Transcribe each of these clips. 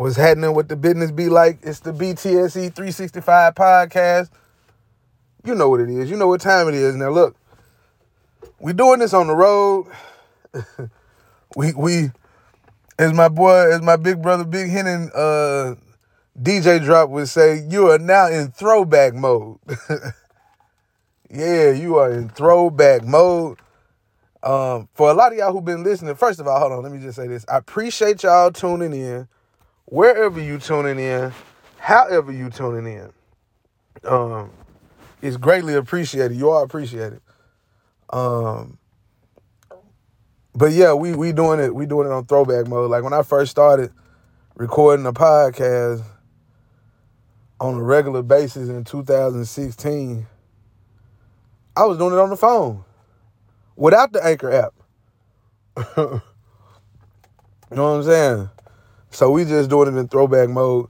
What's happening with the business be like? It's the BTSE 365 podcast. You know what it is. You know what time it is. Now look, we doing this on the road. we we as my boy, as my big brother Big Hennon uh DJ drop would say, you are now in throwback mode. yeah, you are in throwback mode. Um, for a lot of y'all who've been listening, first of all, hold on, let me just say this. I appreciate y'all tuning in, wherever you tuning in, however you tuning in. Um, it's greatly appreciated. You are appreciated. Um, but yeah, we we doing it. We doing it on throwback mode. Like when I first started recording a podcast on a regular basis in 2016, I was doing it on the phone without the Anchor app. you know what I'm saying? So we just doing it in throwback mode.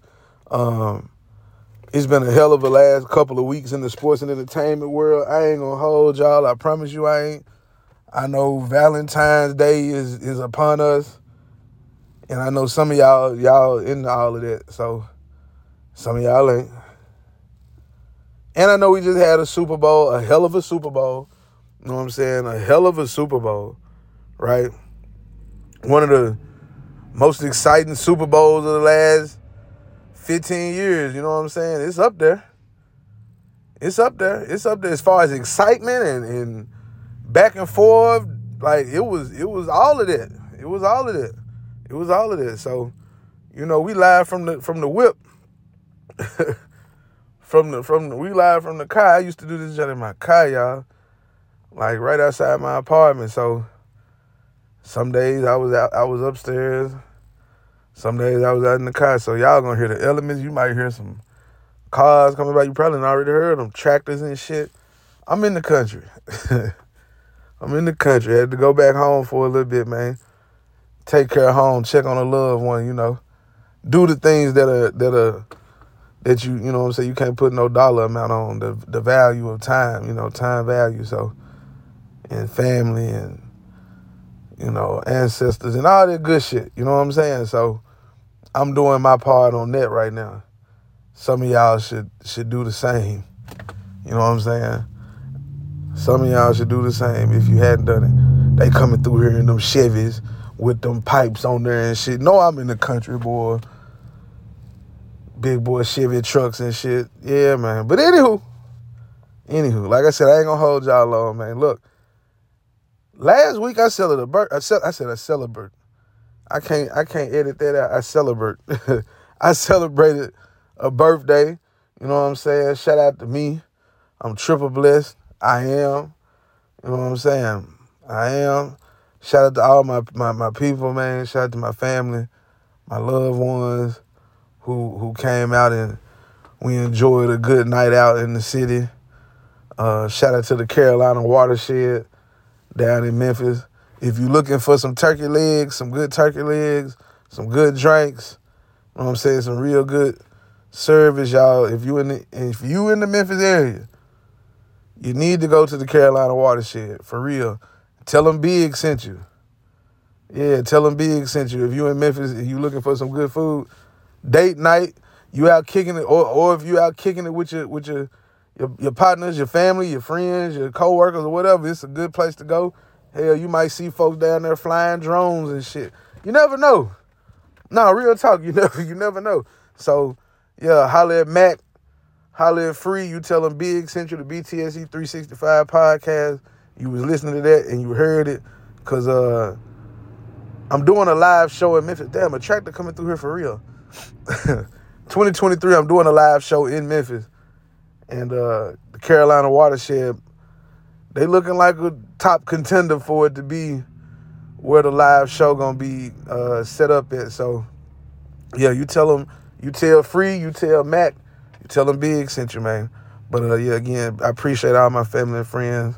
Um, it's been a hell of a last couple of weeks in the sports and entertainment world. I ain't gonna hold y'all. I promise you I ain't. I know Valentine's Day is is upon us. And I know some of y'all y'all into all of that. So some of y'all ain't. And I know we just had a Super Bowl, a hell of a Super Bowl. You know what I'm saying? A hell of a Super Bowl, right? One of the most exciting Super Bowls of the last 15 years. You know what I'm saying? It's up there. It's up there. It's up there as far as excitement and, and back and forth. Like it was, it was all of that. It was all of that. It was all of that. So, you know, we live from the from the whip. from the from the, we live from the car. I used to do this shit in my car, y'all like right outside my apartment. So some days I was out, I was upstairs. Some days I was out in the car. So y'all gonna hear the elements. You might hear some cars coming by. You probably already heard them tractors and shit. I'm in the country. I'm in the country. I had to go back home for a little bit, man. Take care of home, check on a loved one, you know. Do the things that are that are that you, you know what I'm saying, you can't put no dollar amount on the the value of time, you know, time value. So and family and you know ancestors and all that good shit. You know what I'm saying? So I'm doing my part on that right now. Some of y'all should should do the same. You know what I'm saying? Some of y'all should do the same if you hadn't done it. They coming through here in them Chevys with them pipes on there and shit. No, I'm in the country, boy. Big boy Chevy trucks and shit. Yeah, man. But anywho, anywho, like I said, I ain't gonna hold y'all long, man. Look, Last week I celebrated. I, ce- I said I celebrate. I can't. I can't edit that out. I celebrate. I celebrated a birthday. You know what I'm saying? Shout out to me. I'm triple blessed. I am. You know what I'm saying? I am. Shout out to all my, my, my people, man. Shout out to my family, my loved ones who who came out and we enjoyed a good night out in the city. Uh, shout out to the Carolina watershed down in Memphis. If you're looking for some turkey legs, some good turkey legs, some good drinks, you know what I'm saying, some real good service, y'all. If you in the if you in the Memphis area, you need to go to the Carolina Watershed for real. Tell them Big sent you. Yeah, tell them Big sent you. If you in Memphis, if you looking for some good food, date night, you out kicking it, or or if you out kicking it with your with your your, your partners, your family, your friends, your coworkers, or whatever. It's a good place to go. Hell, you might see folks down there flying drones and shit. You never know. No, real talk. You never, you never know. So, yeah, holler at Mac, holler at Free. You tell them Big you the BTSE 365 podcast. You was listening to that and you heard it, cause uh, I'm doing a live show in Memphis. Damn, a tractor coming through here for real. 2023, I'm doing a live show in Memphis and uh, the Carolina Watershed, they looking like a top contender for it to be where the live show gonna be uh, set up at. So, yeah, you tell them, you tell Free, you tell Mac, you tell them Big sent you, man. But uh, yeah, again, I appreciate all my family and friends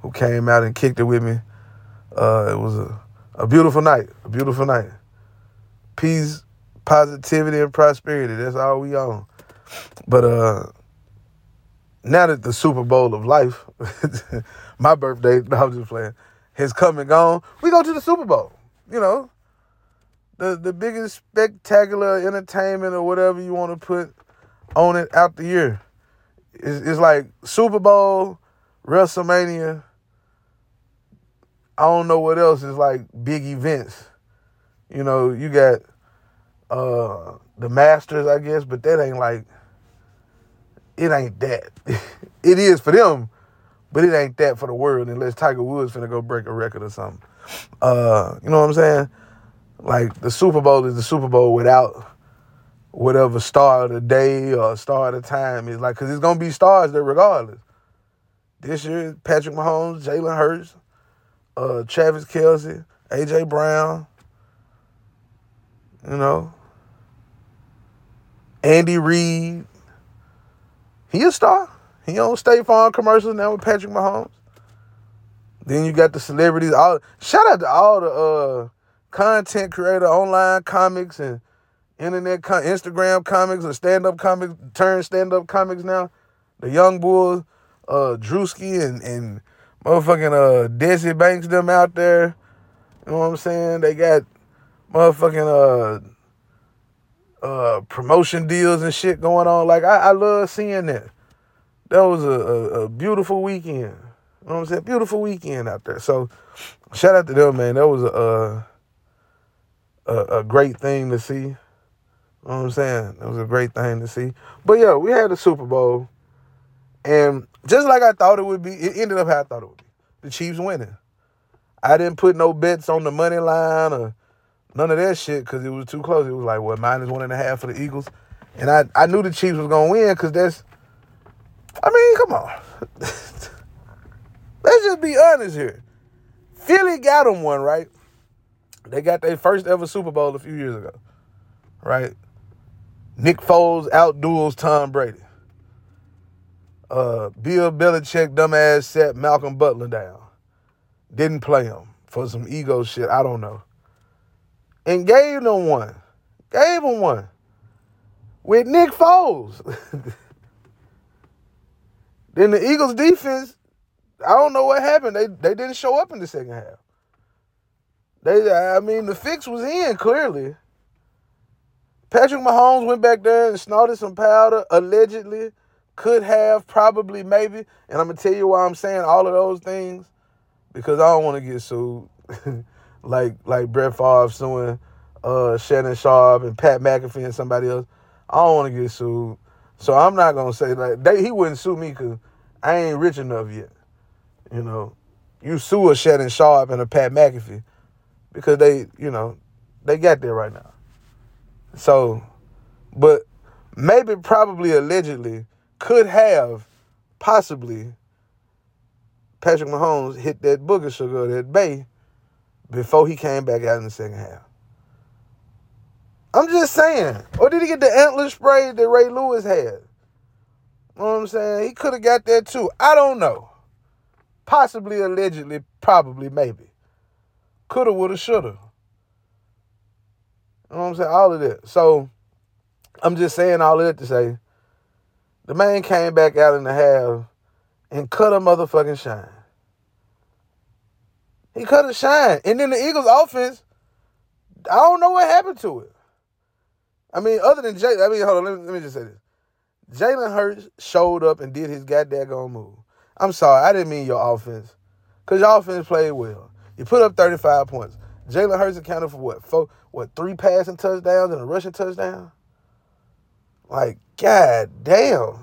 who came out and kicked it with me. Uh, it was a, a beautiful night, a beautiful night. Peace, positivity, and prosperity. That's all we on. But uh, now that the Super Bowl of life, my birthday, no, I'm just playing, has come and gone, we go to the Super Bowl. You know, the the biggest spectacular entertainment or whatever you want to put on it out the year. It's, it's like Super Bowl, WrestleMania. I don't know what else is like big events. You know, you got uh the Masters, I guess, but that ain't like it ain't that. it is for them, but it ain't that for the world unless Tiger Woods finna go break a record or something. Uh, you know what I'm saying? Like the Super Bowl is the Super Bowl without whatever star of the day or star of the time is like, cause it's gonna be stars there regardless. This year, Patrick Mahomes, Jalen Hurts, uh, Travis Kelce, AJ Brown, you know, Andy Reid. He a star. He on State Farm commercials now with Patrick Mahomes. Then you got the celebrities. All shout out to all the uh, content creator, online comics and internet com- Instagram comics or stand up comics, turn stand up comics now. The young bulls, uh, Drewski and and motherfucking uh Desi Banks them out there. You know what I'm saying? They got motherfucking uh uh promotion deals and shit going on. Like I, I love seeing that. That was a, a, a beautiful weekend. You know what I'm saying? Beautiful weekend out there. So shout out to them, man. That was a a, a great thing to see. You know what I'm saying? It was a great thing to see. But yeah, we had the Super Bowl. And just like I thought it would be, it ended up how I thought it would be. The Chiefs winning. I didn't put no bets on the money line or none of that shit because it was too close. It was like, what, minus one and a half for the Eagles. And I, I knew the Chiefs was going to win because that's, I mean, come on. Let's just be honest here. Philly got them one, right? They got their first ever Super Bowl a few years ago, right? Nick Foles outduels Tom Brady. Uh, Bill Belichick, dumbass, set Malcolm Butler down. Didn't play him for some ego shit. I don't know. And gave them one. Gave them one. With Nick Foles. then the Eagles defense, I don't know what happened. They they didn't show up in the second half. They I mean the fix was in clearly. Patrick Mahomes went back there and snorted some powder, allegedly. Could have, probably, maybe. And I'm gonna tell you why I'm saying all of those things. Because I don't want to get sued. like like Brett Favre suing uh, Shannon Sharpe and Pat McAfee and somebody else. I don't want to get sued. So I'm not gonna say like they he wouldn't sue me because I ain't rich enough yet. You know. You sue a Shannon Sharpe and a Pat McAfee because they, you know, they got there right now. So, but maybe, probably, allegedly, could have possibly Patrick Mahomes hit that booger sugar, that bay, before he came back out in the second half. I'm just saying. Or did he get the antler spray that Ray Lewis had? You know what I'm saying? He could have got that too. I don't know. Possibly, allegedly, probably, maybe. Coulda, woulda, shoulda. You know what I'm saying? All of that. So I'm just saying all of that to say the man came back out in the half and cut a motherfucking shine. He a shine. And then the Eagles offense, I don't know what happened to it. I mean, other than Jay, I mean, hold on, let me, let me just say this. Jalen Hurts showed up and did his goddamn move. I'm sorry, I didn't mean your offense. Because your offense played well. You put up 35 points. Jalen Hurts accounted for what? Four, what, three passing touchdowns and a rushing touchdown? Like, god damn.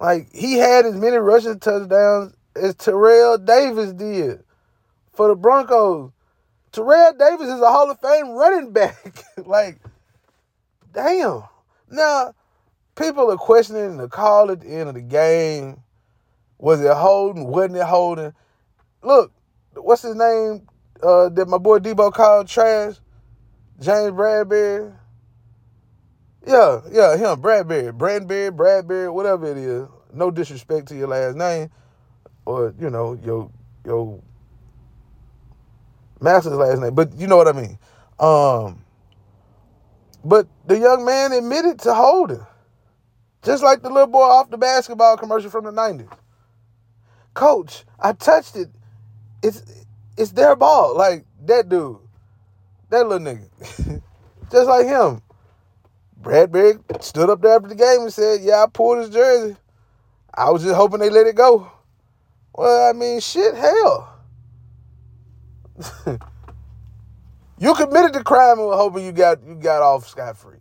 Like, he had as many rushing touchdowns as Terrell Davis did for the Broncos. Terrell Davis is a Hall of Fame running back. like, damn. Now, people are questioning the call at the end of the game. Was it holding? Wasn't it holding? Look, what's his name uh, that my boy Debo called trash? James Bradberry. Yeah, yeah, him, Bradberry, Bradberry, Bradberry, whatever it is. No disrespect to your last name, or you know your your master's last name, but you know what I mean. Um, but the young man admitted to holding, just like the little boy off the basketball commercial from the '90s. Coach, I touched it. It's it's their ball, like that dude. That little nigga. Just like him. Bradberry stood up there after the game and said, Yeah, I pulled his jersey. I was just hoping they let it go. Well, I mean, shit, hell. you committed the crime and were hoping you got you got off scot free.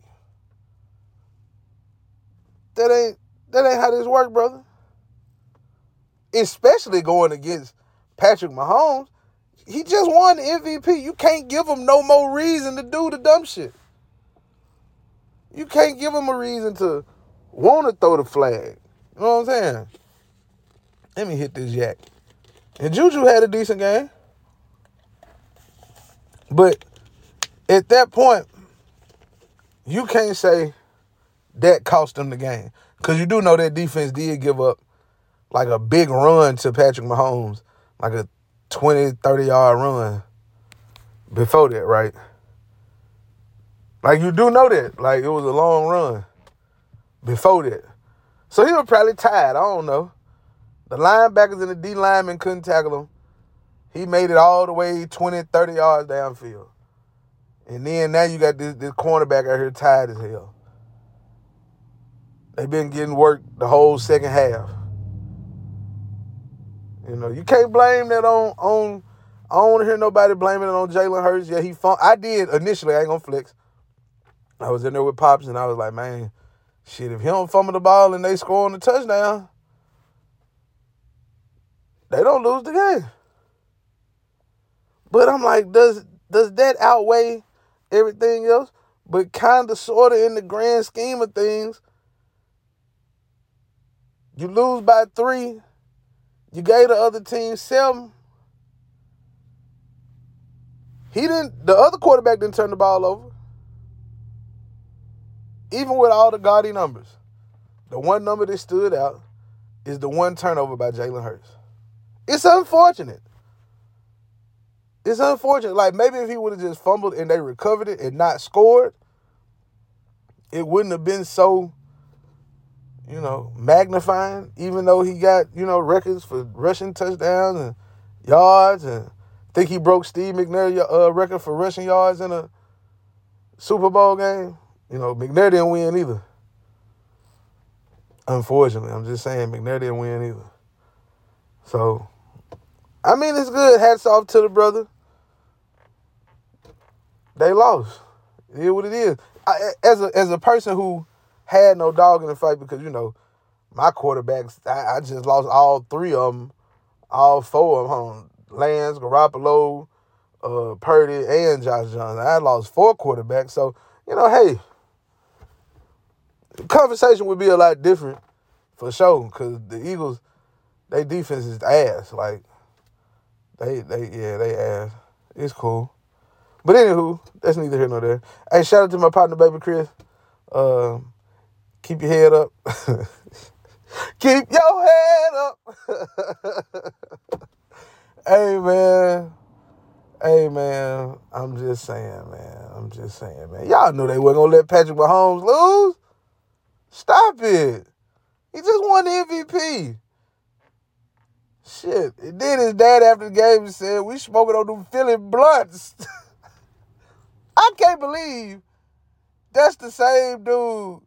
That ain't that ain't how this work, brother. Especially going against Patrick Mahomes. He just won the MVP. You can't give him no more reason to do the dumb shit. You can't give him a reason to want to throw the flag. You know what I'm saying? Let me hit this yak. And Juju had a decent game. But at that point, you can't say that cost them the game. Because you do know that defense did give up like a big run to Patrick Mahomes, like a 20, 30 yard run before that, right? Like you do know that. Like it was a long run before that. So he was probably tired. I don't know. The linebackers and the D linemen couldn't tackle him. He made it all the way 20, 30 yards downfield. And then now you got this, this cornerback out here tired as hell. They've been getting work the whole second half. You know, you can't blame that on on. I don't want to hear nobody blaming it on Jalen Hurts. Yeah, he fun. I did initially. I ain't gonna flex. I was in there with pops, and I was like, man, shit. If he don't fumble the ball and they score on the touchdown, they don't lose the game. But I'm like, does does that outweigh everything else? But kind of, sort of, in the grand scheme of things, you lose by three you gave the other team seven. He didn't. The other quarterback didn't turn the ball over. Even with all the gaudy numbers, the one number that stood out is the one turnover by Jalen Hurts. It's unfortunate. It's unfortunate. Like maybe if he would have just fumbled and they recovered it and not scored, it wouldn't have been so you know, magnifying, even though he got, you know, records for rushing touchdowns and yards and I think he broke Steve McNair uh, record for rushing yards in a Super Bowl game. You know, McNair didn't win either. Unfortunately, I'm just saying McNair didn't win either. So, I mean, it's good. Hats off to the brother. They lost. It is what it is. I, as a as a person who had no dog in the fight because you know my quarterbacks. I, I just lost all three of them, all four of them. Lance, Garoppolo, uh, Purdy, and Josh Johnson. I lost four quarterbacks. So you know, hey, conversation would be a lot different for sure because the Eagles, they defense is ass. Like they, they, yeah, they ass. It's cool. But anywho, that's neither here nor there. Hey, shout out to my partner, baby Chris. Uh, Keep your head up. Keep your head up. hey, man. Hey, man. I'm just saying, man. I'm just saying, man. Y'all knew they weren't to let Patrick Mahomes lose. Stop it. He just won the MVP. Shit. And then his dad after the game said, we smoking on them Philly blunts. I can't believe that's the same dude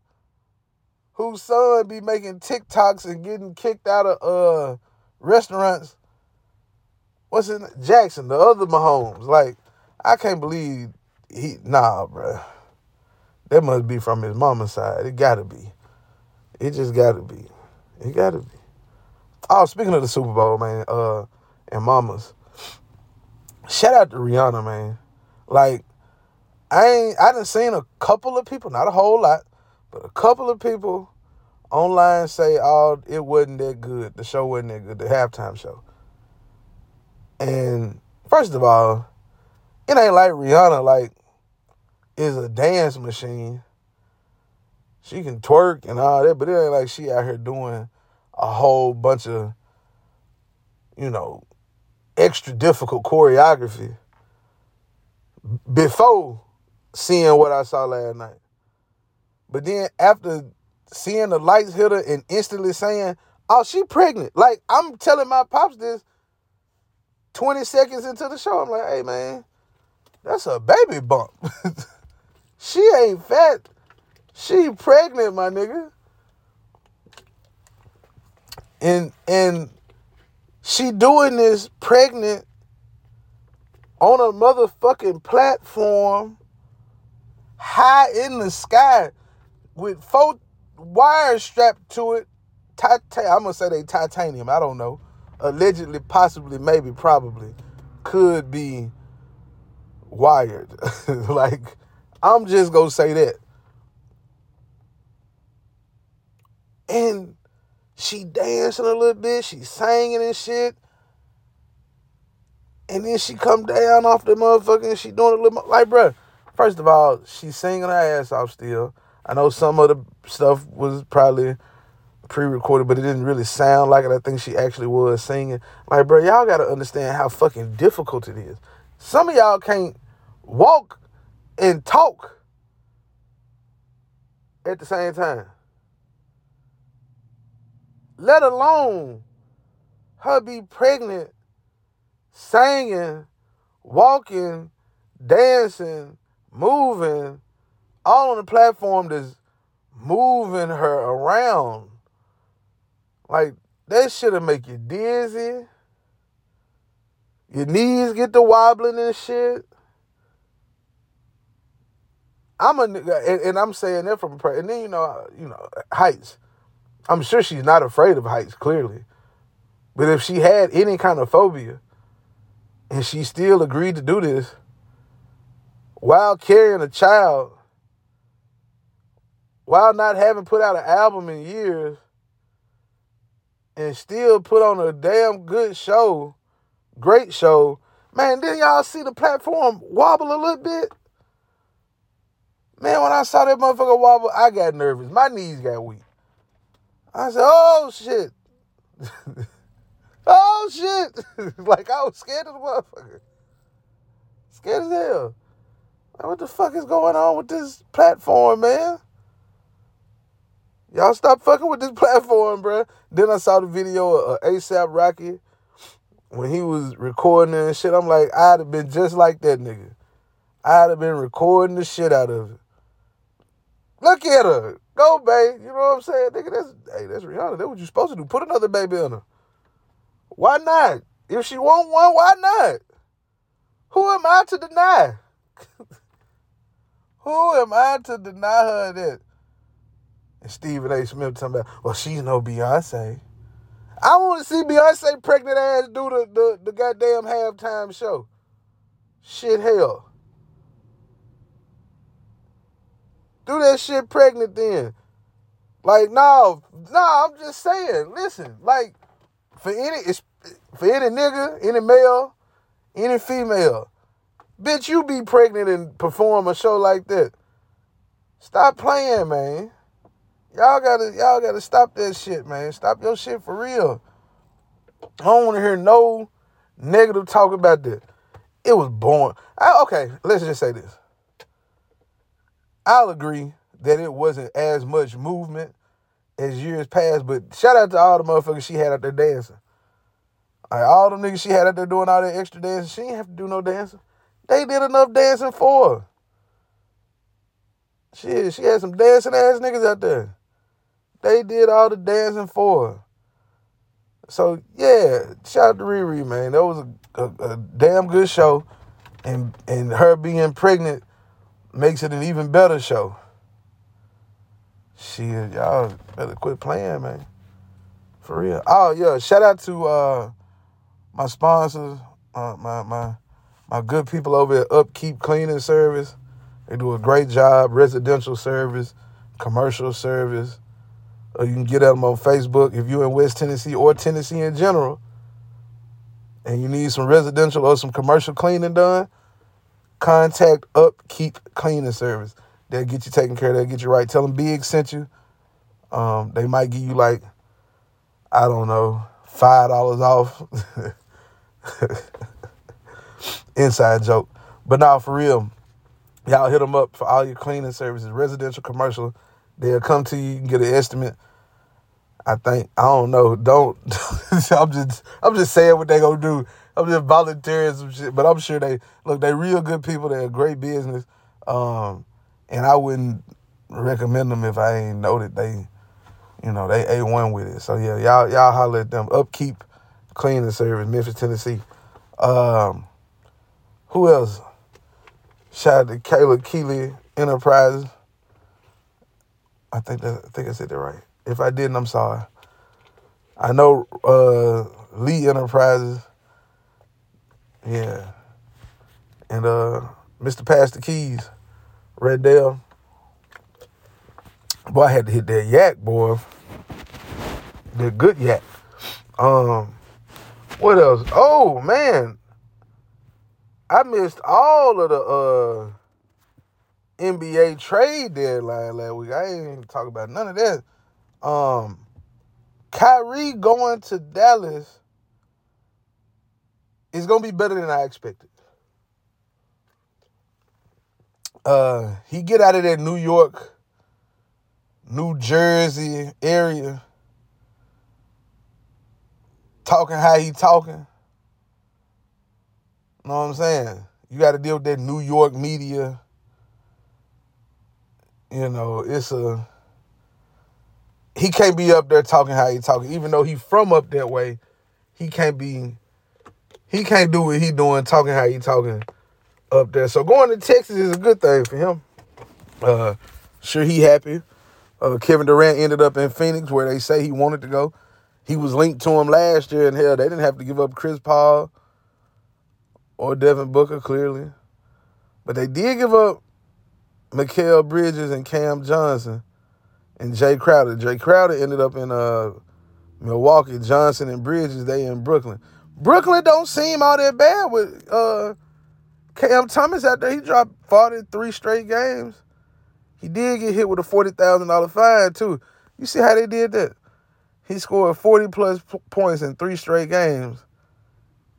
whose son be making TikToks and getting kicked out of uh restaurants. What's it? Jackson, the other Mahomes. Like, I can't believe he nah, bro. That must be from his mama's side. It gotta be. It just gotta be. It gotta be. Oh, speaking of the Super Bowl, man, uh, and mamas. Shout out to Rihanna, man. Like, I ain't I done seen a couple of people, not a whole lot, but a couple of people online say, "Oh, it wasn't that good. The show wasn't that good. The halftime show." And first of all, it ain't like Rihanna. Like, is a dance machine. She can twerk and all that, but it ain't like she out here doing a whole bunch of, you know, extra difficult choreography before seeing what I saw last night. But then after seeing the lights hit her and instantly saying, "Oh, she pregnant." Like I'm telling my pops this 20 seconds into the show. I'm like, "Hey man, That's a baby bump. she ain't fat. She pregnant, my nigga. And and she doing this pregnant on a motherfucking platform high in the sky with four wires strapped to it. I'm gonna say they titanium. I don't know. Allegedly, possibly, maybe, probably, could be wired. like, I'm just gonna say that. And she dancing a little bit, she singing and shit. And then she come down off the motherfucker and she doing a little like, bro. first of all, she singing her ass off still. I know some of the stuff was probably pre-recorded, but it didn't really sound like it. I think she actually was singing. Like, bro, y'all gotta understand how fucking difficult it is. Some of y'all can't walk and talk at the same time. Let alone her be pregnant, singing, walking, dancing, moving, all on the platform that's moving her around. Like that shit'll make you dizzy. Your knees get to wobbling and shit. I'm a and, and I'm saying that from a and then you know you know heights. I'm sure she's not afraid of heights, clearly. But if she had any kind of phobia and she still agreed to do this while carrying a child, while not having put out an album in years, and still put on a damn good show, great show, man, didn't y'all see the platform wobble a little bit? Man, when I saw that motherfucker wobble, I got nervous. My knees got weak. I said, oh shit. oh shit. like I was scared of the motherfucker. Scared as hell. Like, what the fuck is going on with this platform, man? Y'all stop fucking with this platform, bro. Then I saw the video of uh, ASAP Rocky when he was recording and shit. I'm like, I'd have been just like that nigga. I'd have been recording the shit out of it. Look at her. Go, babe. You know what I'm saying? Nigga, that's hey, that's Rihanna. That's what you supposed to do. Put another baby in her. Why not? If she want one, why not? Who am I to deny? Who am I to deny her that? And Stephen A. Smith talking about, well, she's no Beyonce. I want to see Beyonce pregnant ass do the, the, the goddamn halftime show. Shit hell. Do that shit pregnant then. Like, no, no, I'm just saying, listen, like, for any for any nigga, any male, any female, bitch, you be pregnant and perform a show like that. Stop playing, man. Y'all gotta y'all gotta stop that shit, man. Stop your shit for real. I don't want to hear no negative talk about that. It was born. I, okay, let's just say this. I'll agree that it wasn't as much movement as years past, but shout out to all the motherfuckers she had out there dancing. Like all the niggas she had out there doing all that extra dancing, she didn't have to do no dancing. They did enough dancing for her. Shit, she had some dancing ass niggas out there. They did all the dancing for her. So yeah, shout out to Riri, man. That was a, a, a damn good show, and and her being pregnant makes it an even better show. Shit, y'all better quit playing, man. For real. Oh yeah, shout out to uh, my sponsors, uh, my my my good people over at Upkeep Cleaning Service. They do a great job, residential service, commercial service. Or you can get at them on Facebook if you're in West Tennessee or Tennessee in general, and you need some residential or some commercial cleaning done contact Upkeep Cleaning Service. They'll get you taken care of. They'll get you right. Tell them Big sent you. Um, they might give you like, I don't know, five dollars off. Inside joke, but now for real, y'all hit them up for all your cleaning services, residential, commercial. They'll come to you. Can get an estimate. I think I don't know. Don't. I'm just I'm just saying what they gonna do. I'm just volunteering some shit, but I'm sure they look. They real good people. They're a great business, um, and I wouldn't recommend them if I ain't know that they, you know, they a one with it. So yeah, y'all y'all holler at them. Upkeep cleaning service, Memphis, Tennessee. Um, who else? Shout out to Kayla Keeley Enterprises. I think that I think I said that right. If I didn't, I'm sorry. I know uh, Lee Enterprises. Yeah. And uh, Mr. Pastor Keys, Red Dale. Boy, I had to hit that yak, boy. The good yak. Um, what else? Oh man, I missed all of the uh NBA trade deadline last week. I ain't even talk about none of that. Um, Kyrie going to Dallas is gonna be better than I expected. Uh, he get out of that New York, New Jersey area, talking how he talking. Know what I'm saying? You got to deal with that New York media. You know, it's a he can't be up there talking how he talking, even though he from up that way. He can't be. He can't do what he doing talking how he talking up there. So going to Texas is a good thing for him. Uh, sure he happy. Uh, Kevin Durant ended up in Phoenix where they say he wanted to go. He was linked to him last year, and hell, they didn't have to give up Chris Paul or Devin Booker clearly, but they did give up Mikal Bridges and Cam Johnson and Jae Crowder. Jae Crowder ended up in uh, Milwaukee. Johnson and Bridges, they in Brooklyn. Brooklyn don't seem all that bad with uh, Cam Thomas out there. He dropped 43 straight games. He did get hit with a $40,000 fine, too. You see how they did that? He scored 40 plus points in three straight games.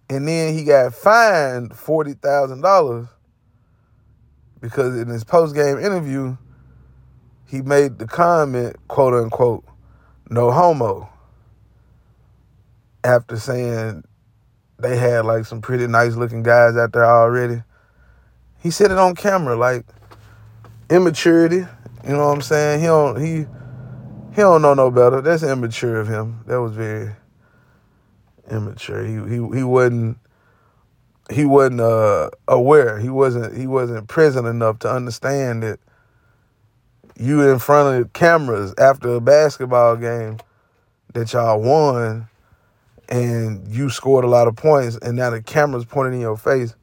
And then he got fined $40,000 because in his post game interview, he made the comment, quote unquote, no homo, after saying they had like some pretty nice looking guys out there already. He said it on camera, like immaturity. You know what I'm saying? He don't he he don't know no better. That's immature of him. That was very immature. He he he wasn't he wasn't uh, aware. He wasn't he wasn't present enough to understand that you in front of cameras after a basketball game that y'all won and you scored a lot of points and now the camera's pointing in your face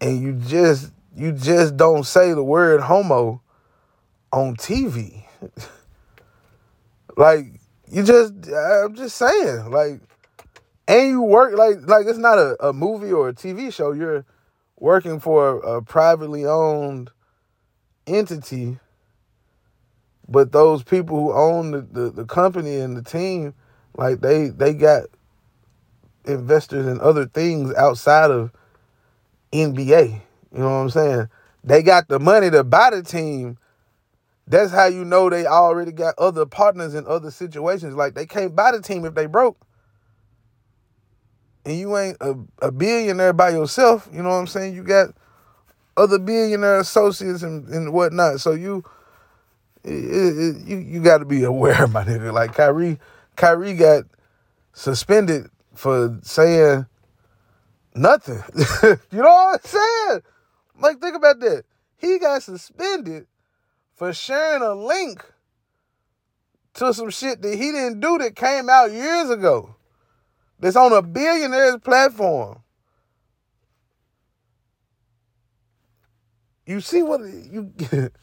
and you just you just don't say the word homo on TV. like you just I'm just saying like and you work like like it's not a, a movie or a TV show. You're working for a, privately owned entity but those people who own the, the, the, company and the team, like they they got investors in other things outside of NBA. You know what I'm saying? They got the money to buy the team. That's how you know they already got other partners in other situations. Like they can't buy the team if they broke. And you ain't a, a billionaire by yourself. You know what I'm saying? You got other billionaire associates and, and whatnot. So you it, it, you you got to be aware, my nigga. Like Kyrie, Kyrie got suspended for saying nothing. you know what I'm saying? Like think about that. He got suspended for sharing a link to some shit that he didn't do that came out years ago. That's on a billionaire's platform. You see what you get.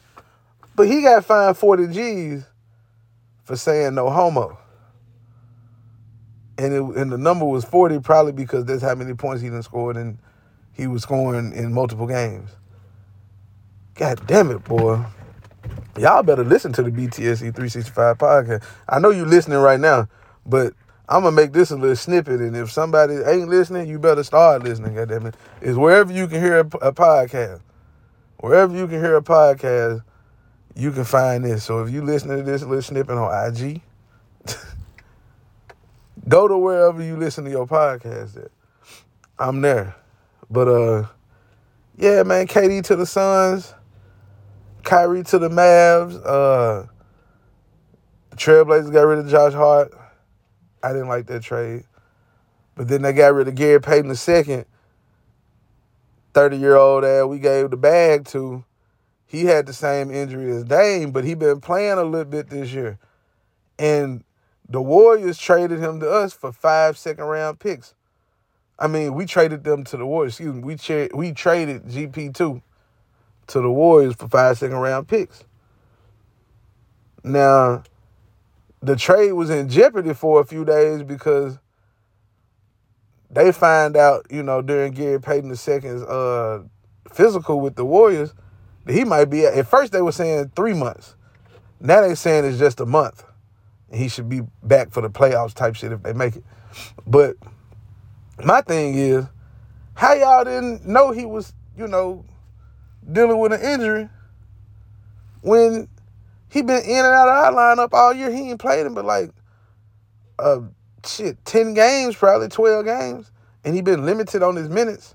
But he got fined 40 G's for saying no homo. And it, and the number was 40 probably because that's how many points he done scored and he was scoring in multiple games. God damn it, boy. Y'all better listen to the BTSE 365 podcast. I know you're listening right now, but I'm gonna make this a little snippet, and if somebody ain't listening, you better start listening. Goddamn it! It's wherever you can hear a, a podcast. Wherever you can hear a podcast, you can find this. So if you listening to this little snippet on IG, go to wherever you listen to your podcast at. I'm there. But uh yeah, man, KD to the Suns, Kyrie to the Mavs, uh the Trailblazers got rid of Josh Hart. I didn't like that trade. But then they got rid of Gary Payton the second. 30 year old that we gave the bag to. He had the same injury as Dame, but he been playing a little bit this year. And the Warriors traded him to us for five second round picks. I mean, we traded them to the Warriors. Excuse me. We tra- we traded GP2 to the Warriors for five second round picks. Now, the trade was in jeopardy for a few days because they find out, you know, during Gary Payton II's uh, physical with the Warriors, that he might be at first they were saying three months. Now they're saying it's just a month. He should be back for the playoffs type shit if they make it. But my thing is, how y'all didn't know he was, you know, dealing with an injury when he been in and out of our lineup all year. He ain't played him but like uh shit, 10 games, probably 12 games. And he been limited on his minutes.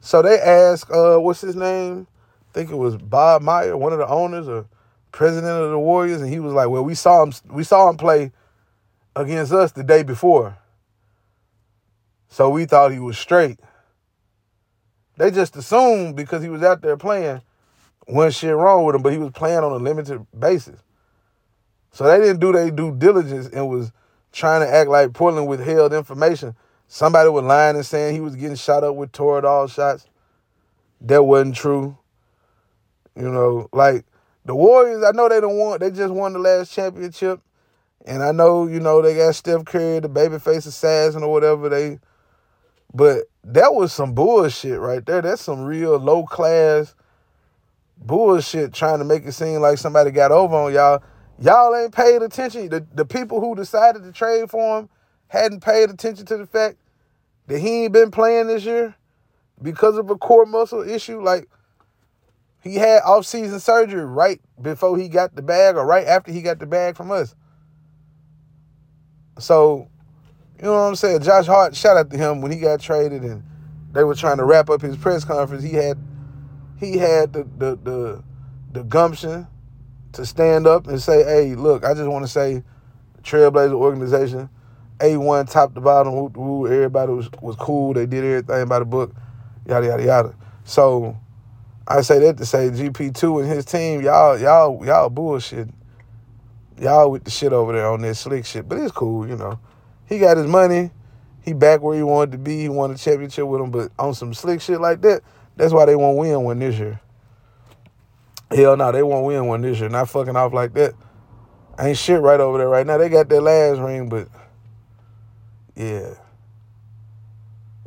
So they asked, uh, what's his name? I think it was Bob Meyer, one of the owners or president of the Warriors, and he was like, Well, we saw him we saw him play against us the day before. So we thought he was straight. They just assumed because he was out there playing, one shit wrong with him, but he was playing on a limited basis. So they didn't do their due diligence and was trying to act like Portland withheld information. Somebody was lying and saying he was getting shot up with Toradol shots. That wasn't true. You know, like the Warriors, I know they don't want, they just won the last championship. And I know, you know, they got Steph Curry, the babyface assassin or whatever they but that was some bullshit right there. That's some real low class bullshit trying to make it seem like somebody got over on y'all. Y'all ain't paid attention. The, the people who decided to trade for him hadn't paid attention to the fact that he ain't been playing this year because of a core muscle issue. Like he had off-season surgery right before he got the bag or right after he got the bag from us. So you know what I'm saying? Josh Hart, shout out to him when he got traded and they were trying to wrap up his press conference. He had he had the the the, the gumption to stand up and say, "Hey, look, I just want to say, Trailblazer organization, A1 top to bottom, woo, everybody was was cool. They did everything by the book, yada yada yada." So I say that to say GP2 and his team, y'all y'all y'all bullshit. Y'all with the shit over there on this slick shit, but it's cool, you know. He got his money. He back where he wanted to be. He won a championship with him, but on some slick shit like that, that's why they won't win one this year. Hell no, they won't win one this year. Not fucking off like that. Ain't shit right over there right now. They got their last ring, but yeah.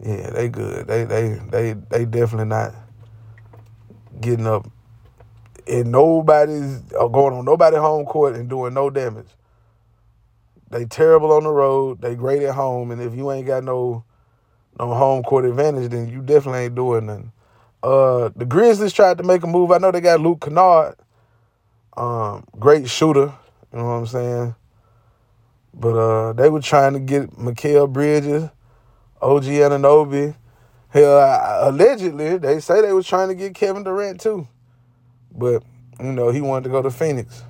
Yeah, they good. They they they they definitely not getting up and nobody's uh, going on nobody home court and doing no damage. They terrible on the road. They great at home. And if you ain't got no no home court advantage, then you definitely ain't doing nothing. Uh, the Grizzlies tried to make a move. I know they got Luke Kennard, um, great shooter. You know what I'm saying? But uh, they were trying to get Mikal Bridges, OG Anunoby. Hell, allegedly they say they was trying to get Kevin Durant too, but you know he wanted to go to Phoenix.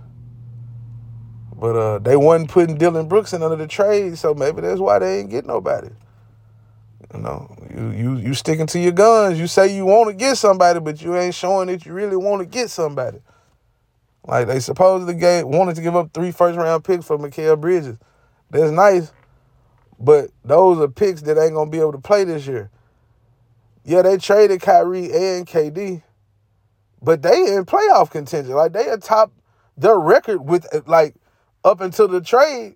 But uh, they wasn't putting Dillon Brooks in under the trade, so maybe that's why they ain't get nobody. You know, you you you sticking to your guns. You say you want to get somebody, but you ain't showing that you really want to get somebody. Like they supposedly gave, wanted to give up three first round picks for Mikal Bridges. That's nice, but those are picks that ain't gonna be able to play this year. Yeah, they traded Kyrie and KD, but they in playoff contention. Like they atop top their record with like up until the trade,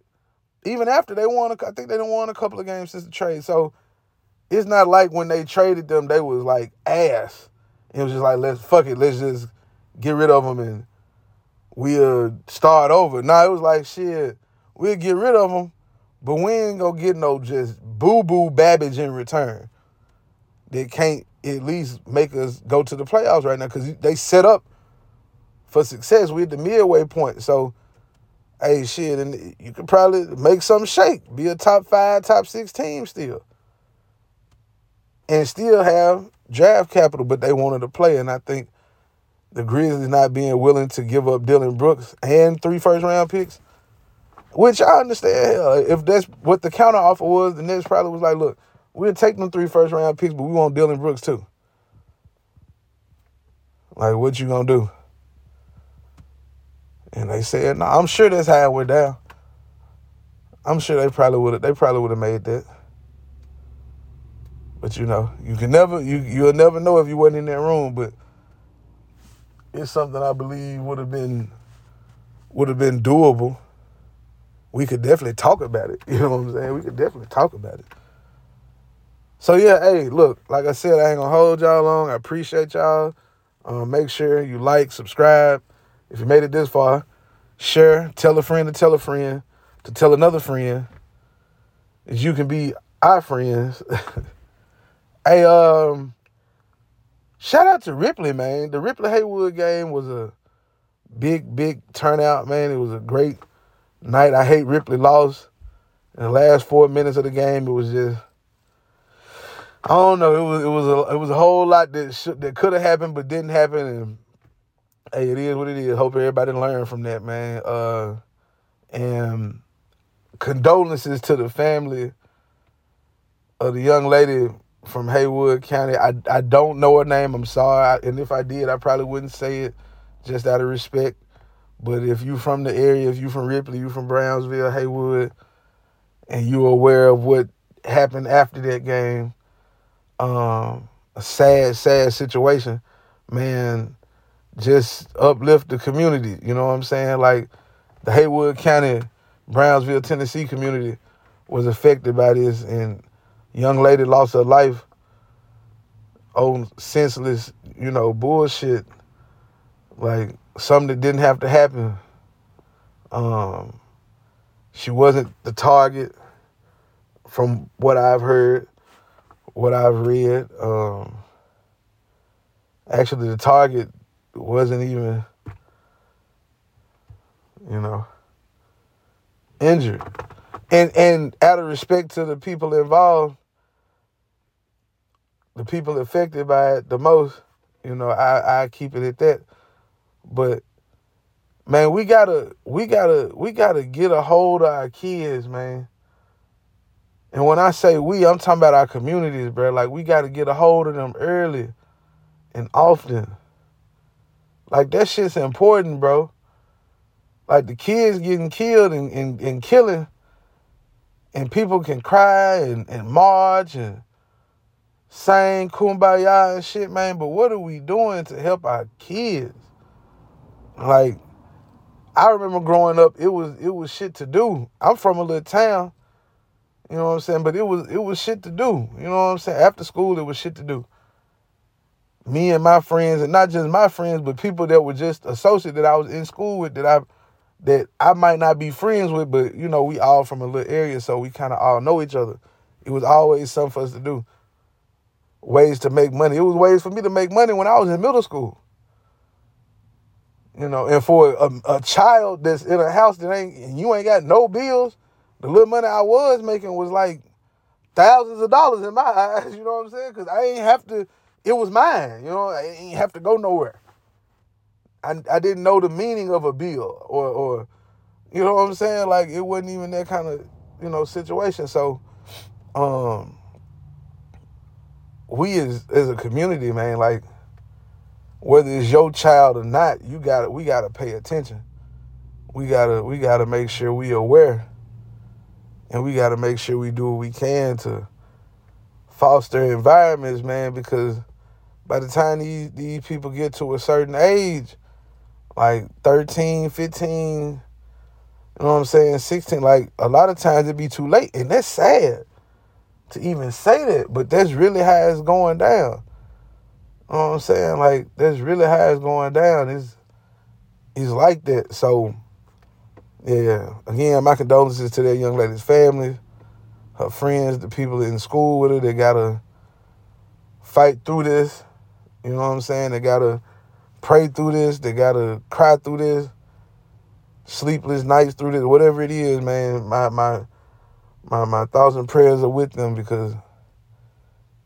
even after they won, I think they didn't won a couple of games since the trade. So it's not like when they traded them, they was like ass. It was just like let's fuck it, let's just get rid of them and we'll start over. Nah, it was like shit, we'll get rid of them, but we ain't gonna get no just boo boo Babbage in return. They can't at least make us go to the playoffs right now because they set up for success. We're at the midway point, so hey, shit, and you could probably make some shake, be a top five, top six team still. and still have draft capital, but they wanted to play. And I think the Grizzlies not being willing to give up Dillon Brooks and three first round picks, which I understand. If that's what the counter offer was, the Nets probably was like, look, we'll take them three first round picks, but we want Dillon Brooks too. Like, what you gonna do? And they said, no, I'm sure that's how it went down. I'm sure they probably would have they probably would have made that. But you know, you can never you you'll never know if you wasn't in that room, but it's something I believe would have been would have been doable. We could definitely talk about it. You know what I'm saying? We could definitely talk about it. So yeah, hey, look, like I said, I ain't gonna hold y'all long. I appreciate y'all. Um, make sure you like, subscribe. If you made it this far, share, tell a friend to tell a friend to tell another friend that you can be our friends. hey, um, shout out to Ripley, man. The Ripley Haywood game was a big, big turnout, man. It was a great night. I hate Ripley lost. In the last four minutes of the game, it was just I don't know. It was it was a it was a whole lot that should, that could have happened but didn't happen. And hey, it is what it is. Hope everybody learned from that, man. Uh, and condolences to the family of the young lady from Haywood County. I, I don't know her name. I'm sorry. And if I did, I probably wouldn't say it just out of respect. But if you from the area, if you from Ripley, you from Brownsville, Haywood, and you're aware of what happened after that game, um, a sad, sad situation, man, just uplift the community. You know what I'm saying? Like the Haywood County Brownsville, Tennessee community was affected by this, and young lady lost her life on senseless, you know, bullshit, like something that didn't have to happen. Um, she wasn't the target, from what I've heard, what I've read. Um, actually, the target wasn't even, you know injured. And and out of respect to the people involved, the people affected by it the most, you know, I, I keep it at that. But man, we gotta we gotta we gotta get a hold of our kids, man. And when I say we, I'm talking about our communities, bro. Like we gotta get a hold of them early and often. Like that shit's important, bro like the kids getting killed and, and, and killing, and people can cry and, and march and sing kumbaya and shit, man. But what are we doing to help our kids? Like, I remember growing up, it was it was shit to do. I'm from a little town, you know what I'm saying? But it was it was shit to do. You know what I'm saying? After school, it was shit to do. Me and my friends, and not just my friends, but people that were just associates that I was in school with that I that I might not be friends with, but you know, we all from a little area, so we kind of all know each other. It was always something for us to do. Ways to make money. It was ways for me to make money when I was in middle school. You know, and for a, a child that's in a house that ain't, and you ain't got no bills, the little money I was making was like thousands of dollars in my eyes. You know what I'm saying? Because I ain't have to. It was mine. You know, I ain't have to go nowhere. I, I didn't know the meaning of a bill or or you know what I'm saying? Like it wasn't even that kind of, you know, situation. So um we as as a community, man, like whether it's your child or not, you got to we got to pay attention. We got to we got to make sure we aware. And we got to make sure we do what we can to foster environments, man, because by the time these these people get to a certain age, like 13, 15, you know what I'm saying, 16, like a lot of times it'd be too late. And that's sad to even say that, but that's really how it's going down. You know what I'm saying? Like that's really how it's going down. It's it's like that. So yeah, again, my condolences to that young lady's family, her friends, the people in school with her. They gotta fight through this. You know what I'm saying? They gotta pray through this. They gotta cry through this. Sleepless nights through this. Whatever it is, man. My my my my thoughts and prayers are with them because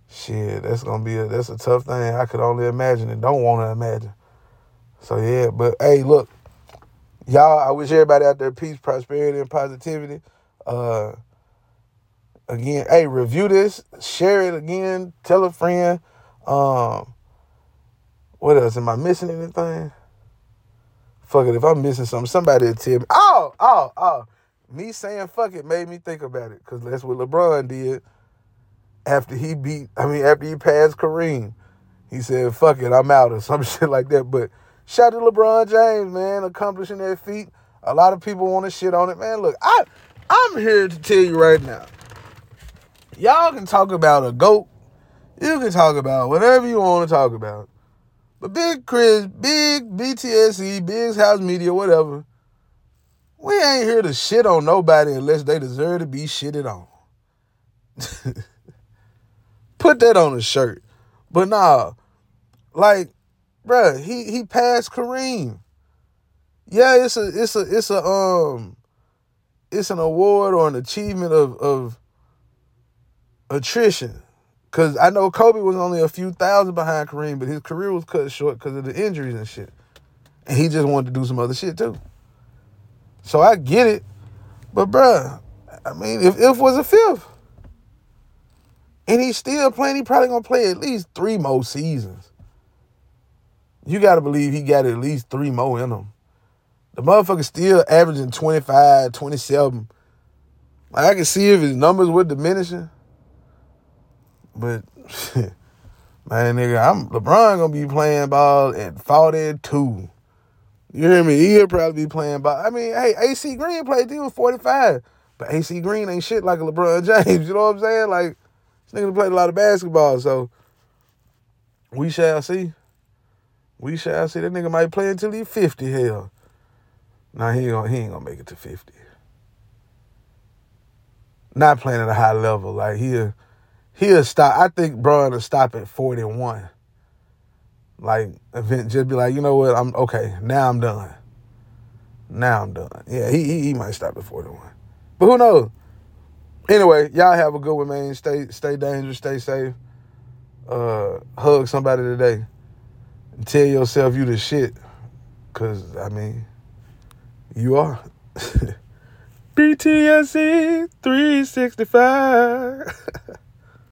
shit, that's gonna be a that's a tough thing. I could only imagine and don't want to imagine. So yeah, but hey, look, y'all. I wish everybody out there peace, prosperity, and positivity. Uh, again, hey, review this, share it again, tell a friend. Um, what else? Am I missing anything? Fuck it. If I'm missing something, somebody tell me. Oh, oh, oh. Me saying fuck it made me think about it. Cause that's what LeBron did after he beat, I mean, after he passed Kareem. He said, fuck it, I'm out or some shit like that. But shout out to LeBron James, man, accomplishing that feat. A lot of people want to shit on it, man. Look, I I'm here to tell you right now. Y'all can talk about a goat. You can talk about whatever you want to talk about. But Big Chris, Big BTSE, Big House Media, whatever, we ain't here to shit on nobody unless they deserve to be shitted on. Put that on a shirt. But nah, like, bruh, he he passed Kareem. Yeah, it's a it's a it's a um it's an award or an achievement of of attrition. Cause I know Kobe was only a few thousand behind Kareem, but his career was cut short because of the injuries and shit. And he just wanted to do some other shit too. So I get it. But bruh, I mean, if if was a fifth, and he's still playing, he probably gonna play at least three more seasons. You gotta believe he got at least three more in him. The motherfucker still averaging 25, 27. Like I can see if his numbers were diminishing. But man, nigga, I'm LeBron gonna be playing ball at 42. You hear me? He'll probably be playing ball. I mean, hey, AC Green played he was 45. But AC Green ain't shit like a LeBron James. You know what I'm saying? Like, this nigga played a lot of basketball, so we shall see. We shall see. That nigga might play until he 50, hell. Nah, he ain't gonna, he ain't gonna make it to 50. Not playing at a high level. Like, he'll, he'll stop. I think Bron will stop at 41. Like, event just be like, you know what, I'm okay, now I'm done. Now I'm done. Yeah, he, he, he might stop at 41. But who knows? Anyway, y'all have a good one, man. Stay stay dangerous, stay safe. Uh, hug somebody today. Tell yourself you the shit. Cause I mean, you are. BTSE 365.